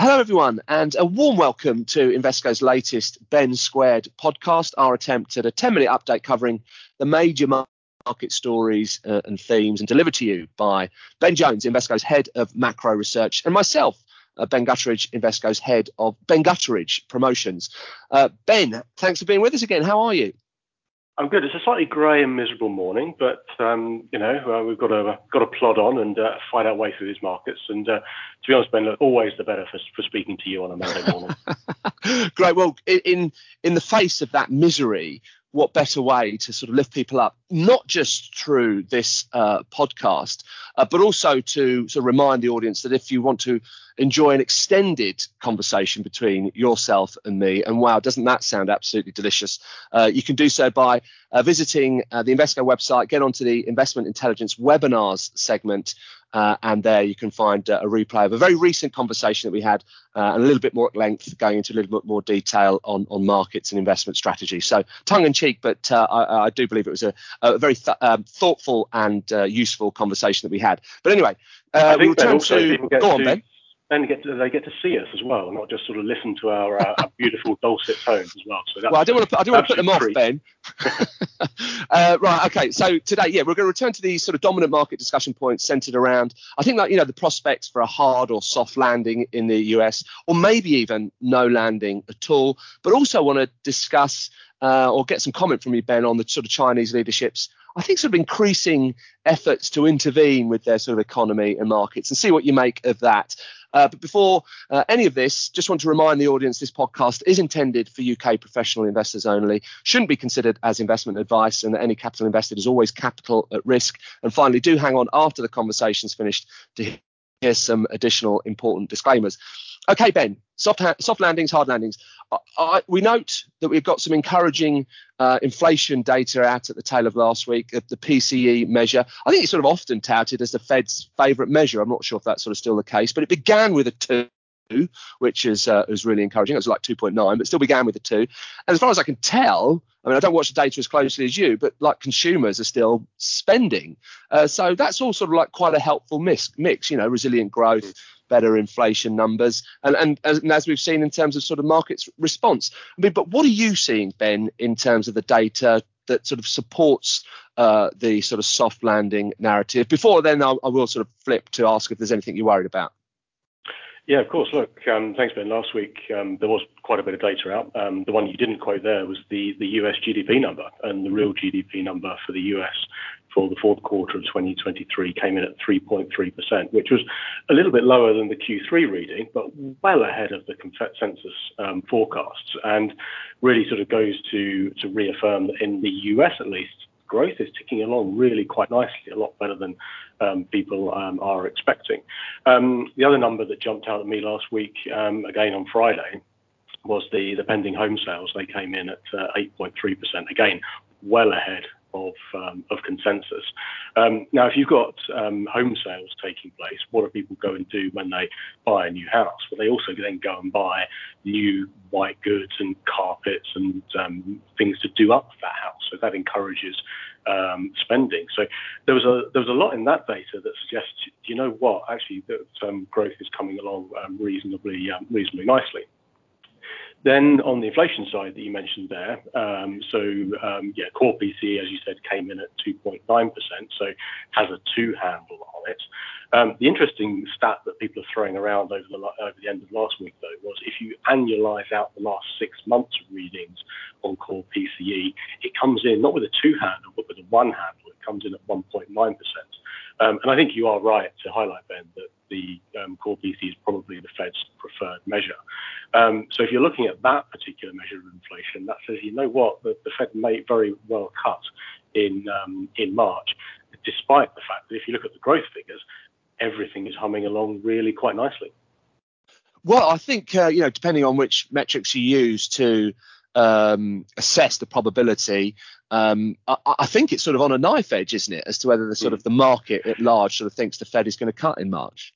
Hello, everyone, and a warm welcome to Invesco's latest Ben Squared podcast, our attempt at a 10 minute update covering the major market stories uh, and themes and delivered to you by Ben Jones, Invesco's head of macro research, and myself, uh, Ben Gutteridge, Invesco's head of Ben Gutteridge Promotions. Uh, ben, thanks for being with us again. How are you? I'm good. It's a slightly grey and miserable morning, but um, you know uh, we've got to got to plod on and uh, fight our way through these markets. And uh, to be honest, Ben, look, always the better for, for speaking to you on a Monday morning. Great. Well, in in the face of that misery, what better way to sort of lift people up, not just through this uh, podcast, uh, but also to sort of remind the audience that if you want to enjoy an extended conversation between yourself and me, and wow, doesn't that sound absolutely delicious? Uh, you can do so by uh, visiting uh, the Invesco website, get onto the Investment Intelligence webinars segment, uh, and there you can find uh, a replay of a very recent conversation that we had, uh, and a little bit more at length, going into a little bit more detail on, on markets and investment strategy. So, tongue in cheek, but uh, I, I, do believe it was a, a very th- um, thoughtful and uh, useful conversation that we had. But anyway, uh, we return to. Go on, to, Ben and get to, they get to see us as well, not just sort of listen to our, uh, our beautiful dulcet tones as well. So well, I don't want to put, I don't want to put them off, Ben. uh, right, okay. So today, yeah, we're going to return to these sort of dominant market discussion points centered around, I think that you know the prospects for a hard or soft landing in the US, or maybe even no landing at all. But also want to discuss uh, or get some comment from you, Ben, on the sort of Chinese leadership's I think, sort of increasing efforts to intervene with their sort of economy and markets and see what you make of that. Uh, but before uh, any of this, just want to remind the audience this podcast is intended for UK professional investors only, shouldn't be considered as investment advice, and that any capital invested is always capital at risk. And finally, do hang on after the conversation's finished to hear some additional important disclaimers. Okay, Ben, soft, ha- soft landings, hard landings. I, we note that we've got some encouraging uh, inflation data out at the tail of last week, the PCE measure. I think it's sort of often touted as the Fed's favourite measure. I'm not sure if that's sort of still the case, but it began with a two which is uh, is really encouraging. It was like 2.9, but still began with a two. And as far as I can tell, I mean, I don't watch the data as closely as you, but like consumers are still spending. Uh, so that's all sort of like quite a helpful mix. Mix, you know, resilient growth, better inflation numbers, and, and as, and as we've seen in terms of sort of markets response. I mean, but what are you seeing, Ben, in terms of the data that sort of supports uh, the sort of soft landing narrative? Before then, I'll, I will sort of flip to ask if there's anything you're worried about. Yeah, of course. Look, um, thanks, Ben. Last week um, there was quite a bit of data out. Um, the one you didn't quote there was the, the US GDP number, and the real GDP number for the US for the fourth quarter of 2023 came in at 3.3%, which was a little bit lower than the Q3 reading, but well ahead of the consensus forecasts, and really sort of goes to reaffirm that in the US at least, growth is ticking along really quite nicely, a lot better than um, people um, are expecting. Um, the other number that jumped out at me last week, um, again on Friday, was the, the pending home sales. They came in at uh, 8.3%, again, well ahead of, um, of consensus. Um, now, if you've got um, home sales taking place, what do people go and do when they buy a new house? Well, they also then go and buy new white goods and carpets and things to do up that house. So that encourages spending. So there was a there was a lot in that data that suggests, you know what, actually that growth is coming along reasonably reasonably nicely. Then on the inflation side that you mentioned there, um, so um, yeah, core PCE, as you said, came in at 2.9%, so has a two handle on it. Um, the interesting stat that people are throwing around over the over the end of last week, though, was if you annualize out the last six months of readings on core PCE, it comes in not with a two handle, but with a one handle. It comes in at 1.9%. Um, and I think you are right to highlight, Ben, that the um, core PCE is probably the Fed's preferred measure. Um, so if you're looking at that particular measure of inflation, that says, you know what, the, the Fed may very well cut in um, in March, despite the fact that if you look at the growth figures, everything is humming along really quite nicely. Well, I think uh, you know, depending on which metrics you use to um, assess the probability, um, I, I, think it's sort of on a knife edge, isn't it, as to whether the sort of the market at large sort of thinks the Fed is going to cut in March.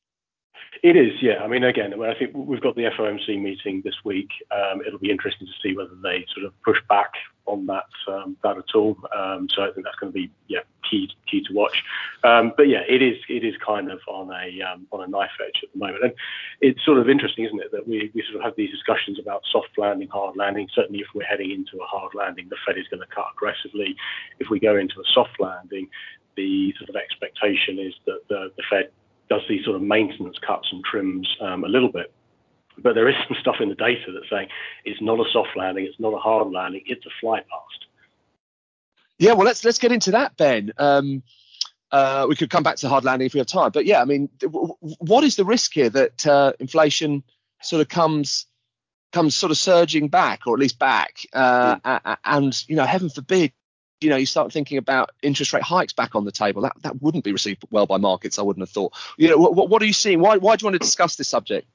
It is, yeah. I mean, again, I think we've got the FOMC meeting this week. Um, it'll be interesting to see whether they sort of push back on that um, that at all. Um, so I think that's going to be yeah key key to watch. Um, but yeah, it is it is kind of on a um, on a knife edge at the moment. And it's sort of interesting, isn't it, that we, we sort of have these discussions about soft landing, hard landing. Certainly, if we're heading into a hard landing, the Fed is going to cut aggressively. If we go into a soft landing, the sort of expectation is that the, the Fed does these sort of maintenance cuts and trims um, a little bit. But there is some stuff in the data that's saying it's not a soft landing, it's not a hard landing, it's a fly past. Yeah, well, let's let's get into that, Ben. Um, uh, we could come back to hard landing if we have time, but yeah, I mean, w- what is the risk here that uh, inflation sort of comes comes sort of surging back, or at least back, uh, yeah. and you know, heaven forbid, you know, you start thinking about interest rate hikes back on the table. That that wouldn't be received well by markets. I wouldn't have thought. You know, what, what are you seeing? Why why do you want to discuss this subject?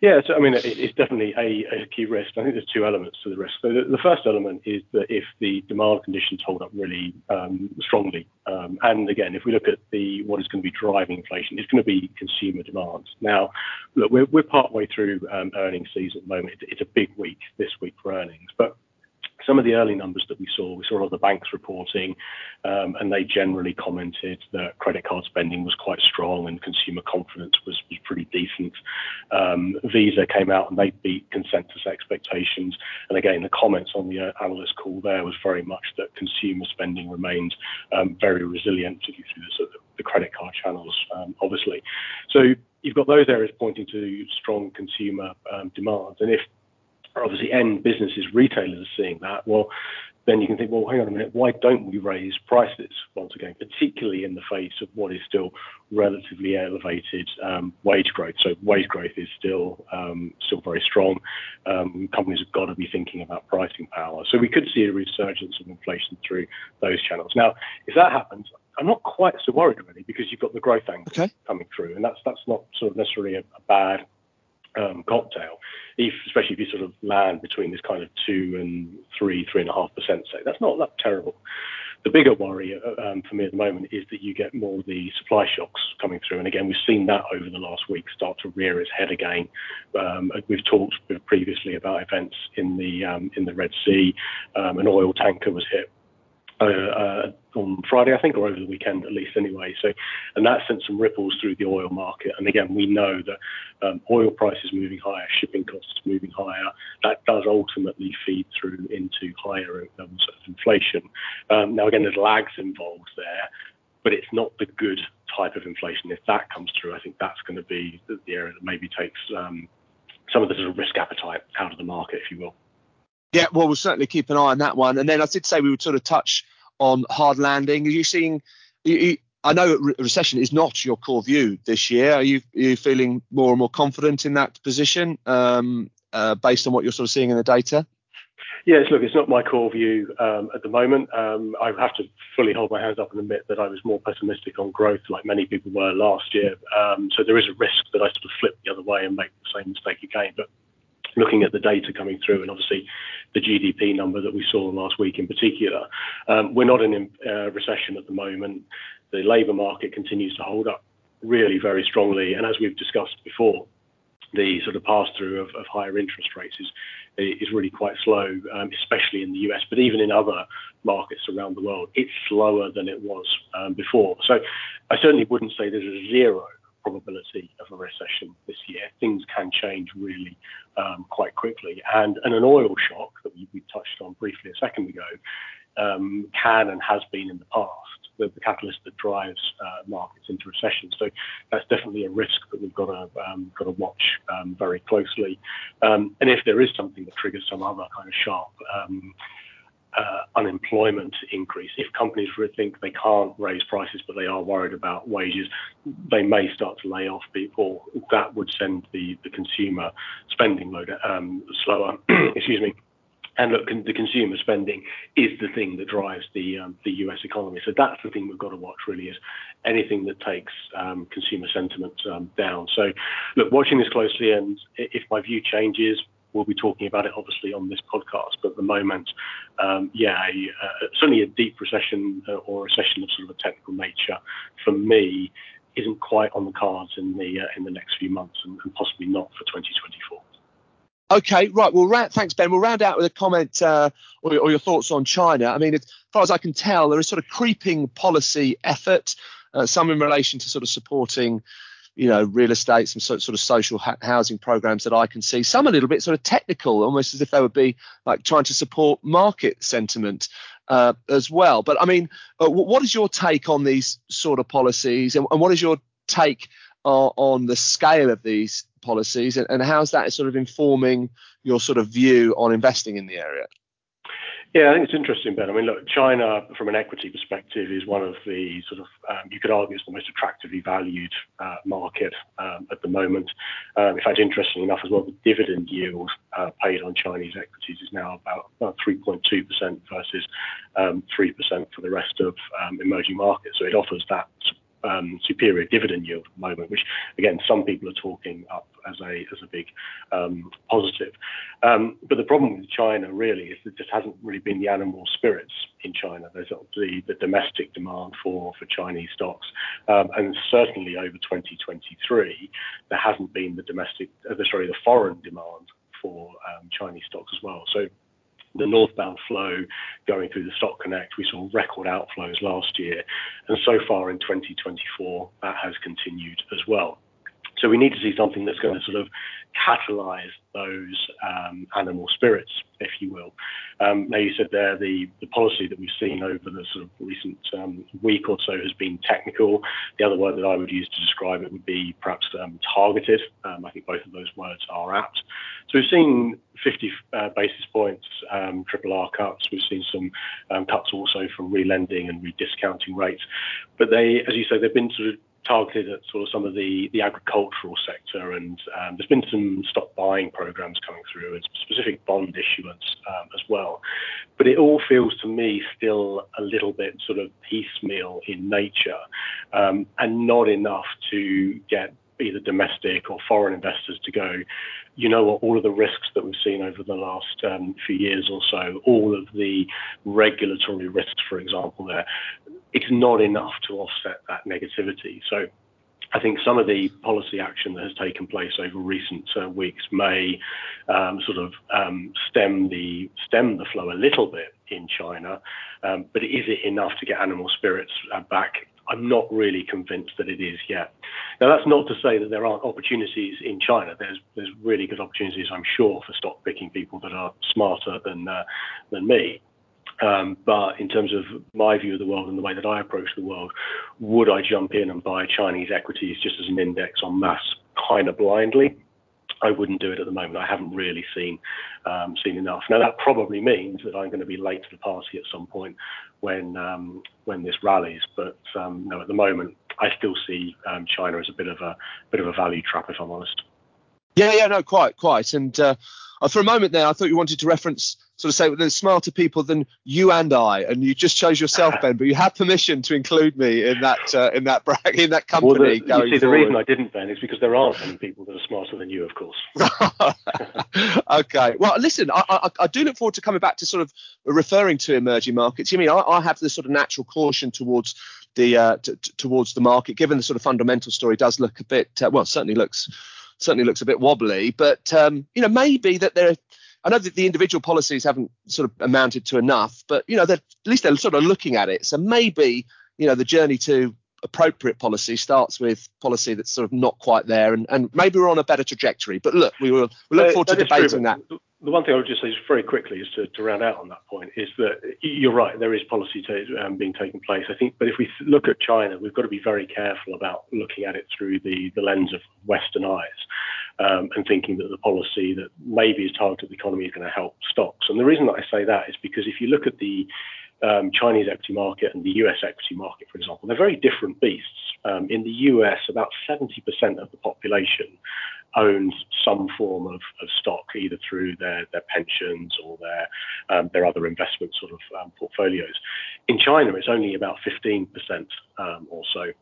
Yeah, so I mean, it, it's definitely a, a, key risk. I think there's two elements to the risk. So the, the first element is that if the demand conditions hold up really um, strongly, um, and again, if we look at the what is going to be driving inflation, it's going to be consumer demand. Now, look, we're, we're partway through um, earnings season at the moment. It's, it's a big week this week for earnings, but some of the early numbers that we saw, we saw the banks reporting, um, and they generally commented that credit card spending was quite strong and consumer confidence was, pretty decent. Um, Visa came out and they beat consensus expectations. And again, the comments on the uh, analyst call there was very much that consumer spending remained um, very resilient, particularly through the, credit card channels, obviously. So you've got those areas pointing to strong consumer um, demand. And if obviously end businesses, retailers are seeing that. Well, then you can think, well, hang on a minute, why don't we raise prices once again, particularly in the face of what is still relatively elevated um, wage growth? So wage growth is still um, still very strong. Um, companies have got to be thinking about pricing power. So we could see a resurgence of inflation through those channels. Now, if that happens, I'm not quite so worried really because you've got the growth angle coming through, and that's that's not sort of necessarily a, a bad um, cocktail, if, especially if you sort of land between this kind of two and three, three and a half percent, say that's not that terrible. The bigger worry uh, um, for me at the moment is that you get more of the supply shocks coming through, and again we've seen that over the last week start to rear its head again. Um, we've talked previously about events in the um, in the Red Sea. Um, an oil tanker was hit uh, on Friday, I think, or over the weekend at least, anyway. So, and that sent some ripples through the oil market. And again, we know that um, oil prices moving higher, shipping costs moving higher, that does ultimately feed through into higher levels of inflation. Um, now, again, there's lags involved there, but it's not the good type of inflation. If that comes through, I think that's going to be the, the area that maybe takes um, some of the sort of risk appetite out of the market, if you will. Yeah, well, we'll certainly keep an eye on that one. And then I did say we would sort of touch on hard landing. Are you seeing? You, you, I know re- recession is not your core view this year. Are you, are you feeling more and more confident in that position um, uh, based on what you're sort of seeing in the data? Yes, look, it's not my core view um, at the moment. Um, I have to fully hold my hands up and admit that I was more pessimistic on growth, like many people were last year. Um, so there is a risk that I sort of flip the other way and make the same mistake again. But looking at the data coming through, and obviously the GDP number that we saw last week in particular. Um, we're not in a uh, recession at the moment. The labour market continues to hold up really very strongly, and as we've discussed before, the sort of pass through of, higher interest rates is is really quite slow, um, especially in the US, but even in other markets around the world, it's slower than it was um, before. So I certainly wouldn't say there's a zero probability of a recession this year. Things can change really um, quite quickly. And, an oil shock that we, touched on briefly a second ago um, can and has been in the past the, catalyst that drives uh, markets into recession. So that's definitely a risk that we've got to um, got to watch very closely. And if there is something that triggers some other kind of sharp unemployment increase. If companies think they can't raise prices, but they are worried about wages, they may start to lay off people. That would send the, consumer spending load um, slower. Excuse me. And look, the consumer spending is the thing that drives the um, the US economy. So that's the thing we've got to watch. Really, is anything that takes um, consumer sentiment um, down. So, look, watching this closely, and if my view changes, we'll be talking about it obviously on this podcast. But at the moment, um, yeah, a, certainly a deep recession uh, or a recession of sort of a technical nature for me isn't quite on the cards in the uh, in the next few months and, and, possibly not for 2024. Okay, right. Well, round, thanks, Ben. We'll round out with a comment uh, or, or, your thoughts on China. I mean, as far as I can tell, there is sort of creeping policy effort, uh, some in relation to sort of supporting you know, real estate, some sort, of social housing programs that I can see. Some a little bit sort of technical, almost as if they would be like trying to support market sentiment uh, as well. But I mean, uh, what is your take on these sort of policies, and, and what is your take uh, on the scale of these policies, and, and how's that sort of informing your sort of view on investing in the area? Yeah, I think it's interesting, Ben. I mean, look, China, from an equity perspective, is one of the sort of, um, you could argue, it's the most attractively valued uh, market um, at the moment. Um, in fact, interesting enough as well, the dividend yield uh, paid on Chinese equities is now about, about 3.2% versus 3% um, for the rest of emerging markets. So it offers that um, superior dividend yield at the moment, which again some people are talking up as a as a big um, positive. Um, but the problem with China really is that there hasn't really been the animal spirits in China. There's the, the domestic demand for for Chinese stocks, um, and certainly over 2023 there hasn't been the domestic, uh, sorry, the foreign demand for um, Chinese stocks as well. So the northbound flow going through the Stock Connect. We saw record outflows last year, and so far in 2024, that has continued as well. So we need to see something that's going to sort of catalyze those um, animal spirits, if you will. Um, now, you said there the, the policy that we've seen over the sort of recent um, week or so has been technical. The other word that I would use to describe it would be perhaps um, targeted. Um, I think both of those words are apt. So we've seen 50 uh, basis points um, triple R cuts. We've seen some cuts also from relending and rediscounting rates. But they, as you say, they've been sort of targeted at sort of some of the, agricultural sector, and um, there's been some stock buying programs coming through and specific bond issuance um, as well. But it all feels to me still a little bit sort of piecemeal in nature um, and not enough to get either domestic or foreign investors to go, you know what, all of the risks that we've seen over the last few years or so, all of the regulatory risks, for example, there, it's not enough to offset that negativity. So I think some of the policy action that has taken place over recent uh, weeks may um, sort of um, stem the stem the flow a little bit in China, um, but is it enough to get animal spirits uh, back I'm not really convinced that it is yet. Now, that's not to say that there aren't opportunities in China. There's there's really good opportunities, I'm sure, for stock picking people that are smarter than uh, than me. Um, but in terms of my view of the world and the way that I approach the world, would I jump in and buy Chinese equities just as an index on mass kind of blindly? I wouldn't do it at the moment. I haven't really seen um, seen enough. Now that probably means that I'm going to be late to the party at some point when um, when this rallies. But no, at the moment, I still see China as a bit of a bit of a value trap, if I'm honest. Yeah, yeah, no, quite, quite. And uh, for a moment there, I thought you wanted to reference sort of say there's smarter people than you and I, and you just chose yourself, Ben. But you have permission to include me in that uh, in that brag in that company. Well, the, you see, forward. the reason I didn't, Ben, is because there aren't any people that are smarter than you, of course. okay. Well, listen, I, I, I, do look forward to coming back to sort of referring to emerging markets. You mean I, I have this sort of natural caution towards the uh, t- towards the market, given the sort of fundamental story does look a bit uh, well, certainly looks certainly looks a bit wobbly, but um, you know maybe that there I know that the individual policies haven't sort of amounted to enough, but you know, at least they're sort of looking at it. So maybe you know the journey to appropriate policy starts with policy that's sort of not quite there, and, and maybe we're on a better trajectory. But look, we will we look forward to debating that. The one thing I would just say is very quickly is to, to round out on that point is that you're right, there is policy to, um, being taken place. I think, but if we look at China, we've got to be very careful about looking at it through the, the lens of Western eyes um, and thinking that the policy that maybe is targeted at the economy is going to help stocks. And the reason that I say that is because if you look at the um, Chinese equity market and the US equity market, for example, they're very different beasts. Um, in the US, about 70% of the population owns some form of, of stock, either through their, their pensions or their um, their other investment sort of um, portfolios. In China, it's only about 15% um, or so.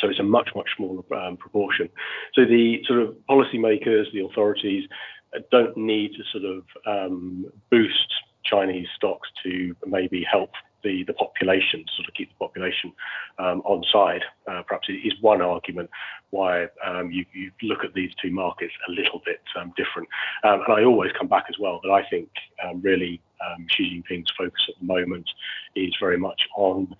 So it's a much, much smaller um, proportion. So the sort of policymakers, the authorities, uh, don't need to sort of um, boost Chinese stocks to maybe help the, the population, sort of keep the population um, on side. Uh, perhaps is one argument why um, you, you, look at these two markets a little bit um, different. Um, and I always come back as well that I think um, really um, Xi Jinping's focus at the moment is very much on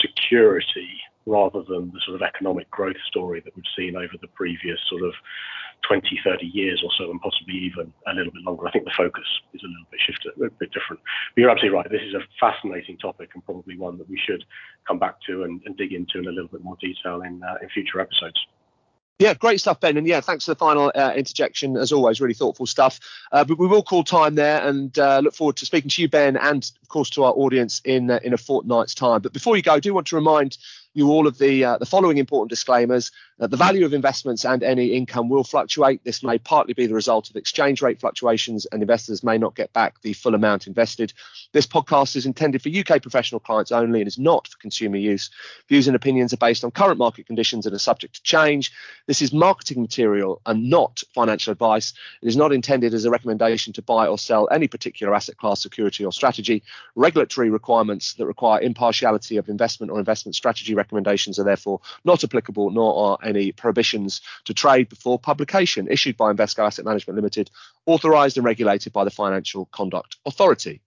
security rather than the sort of economic growth story that we've seen over the previous sort of 20, 30 years or so, and possibly even a little bit longer. I think the focus is a little bit shifted, a bit different. But you're absolutely right. This is a fascinating topic and probably one that we should come back to and, and dig into in a little bit more detail in uh, in future episodes. Yeah, great stuff, Ben. And yeah, thanks for the final uh, interjection. As always, really thoughtful stuff. Uh, but we will call time there and uh, look forward to speaking to you, Ben, and of course to our audience in uh, in a fortnight's time. But before you go, I do want to remind you all of the uh, the following important disclaimers. The value of investments and any income will fluctuate. This may partly be the result of exchange rate fluctuations, and investors may not get back the full amount invested. This podcast is intended for UK professional clients only and is not for consumer use. Views and opinions are based on current market conditions and are subject to change. This is marketing material and not financial advice. It is not intended as a recommendation to buy or sell any particular asset class, security, or strategy. Regulatory requirements that require impartiality of investment or investment strategy recommendations are therefore not applicable, nor are any prohibitions to trade before publication issued by Invesco Asset Management Limited, authorised and regulated by the Financial Conduct Authority.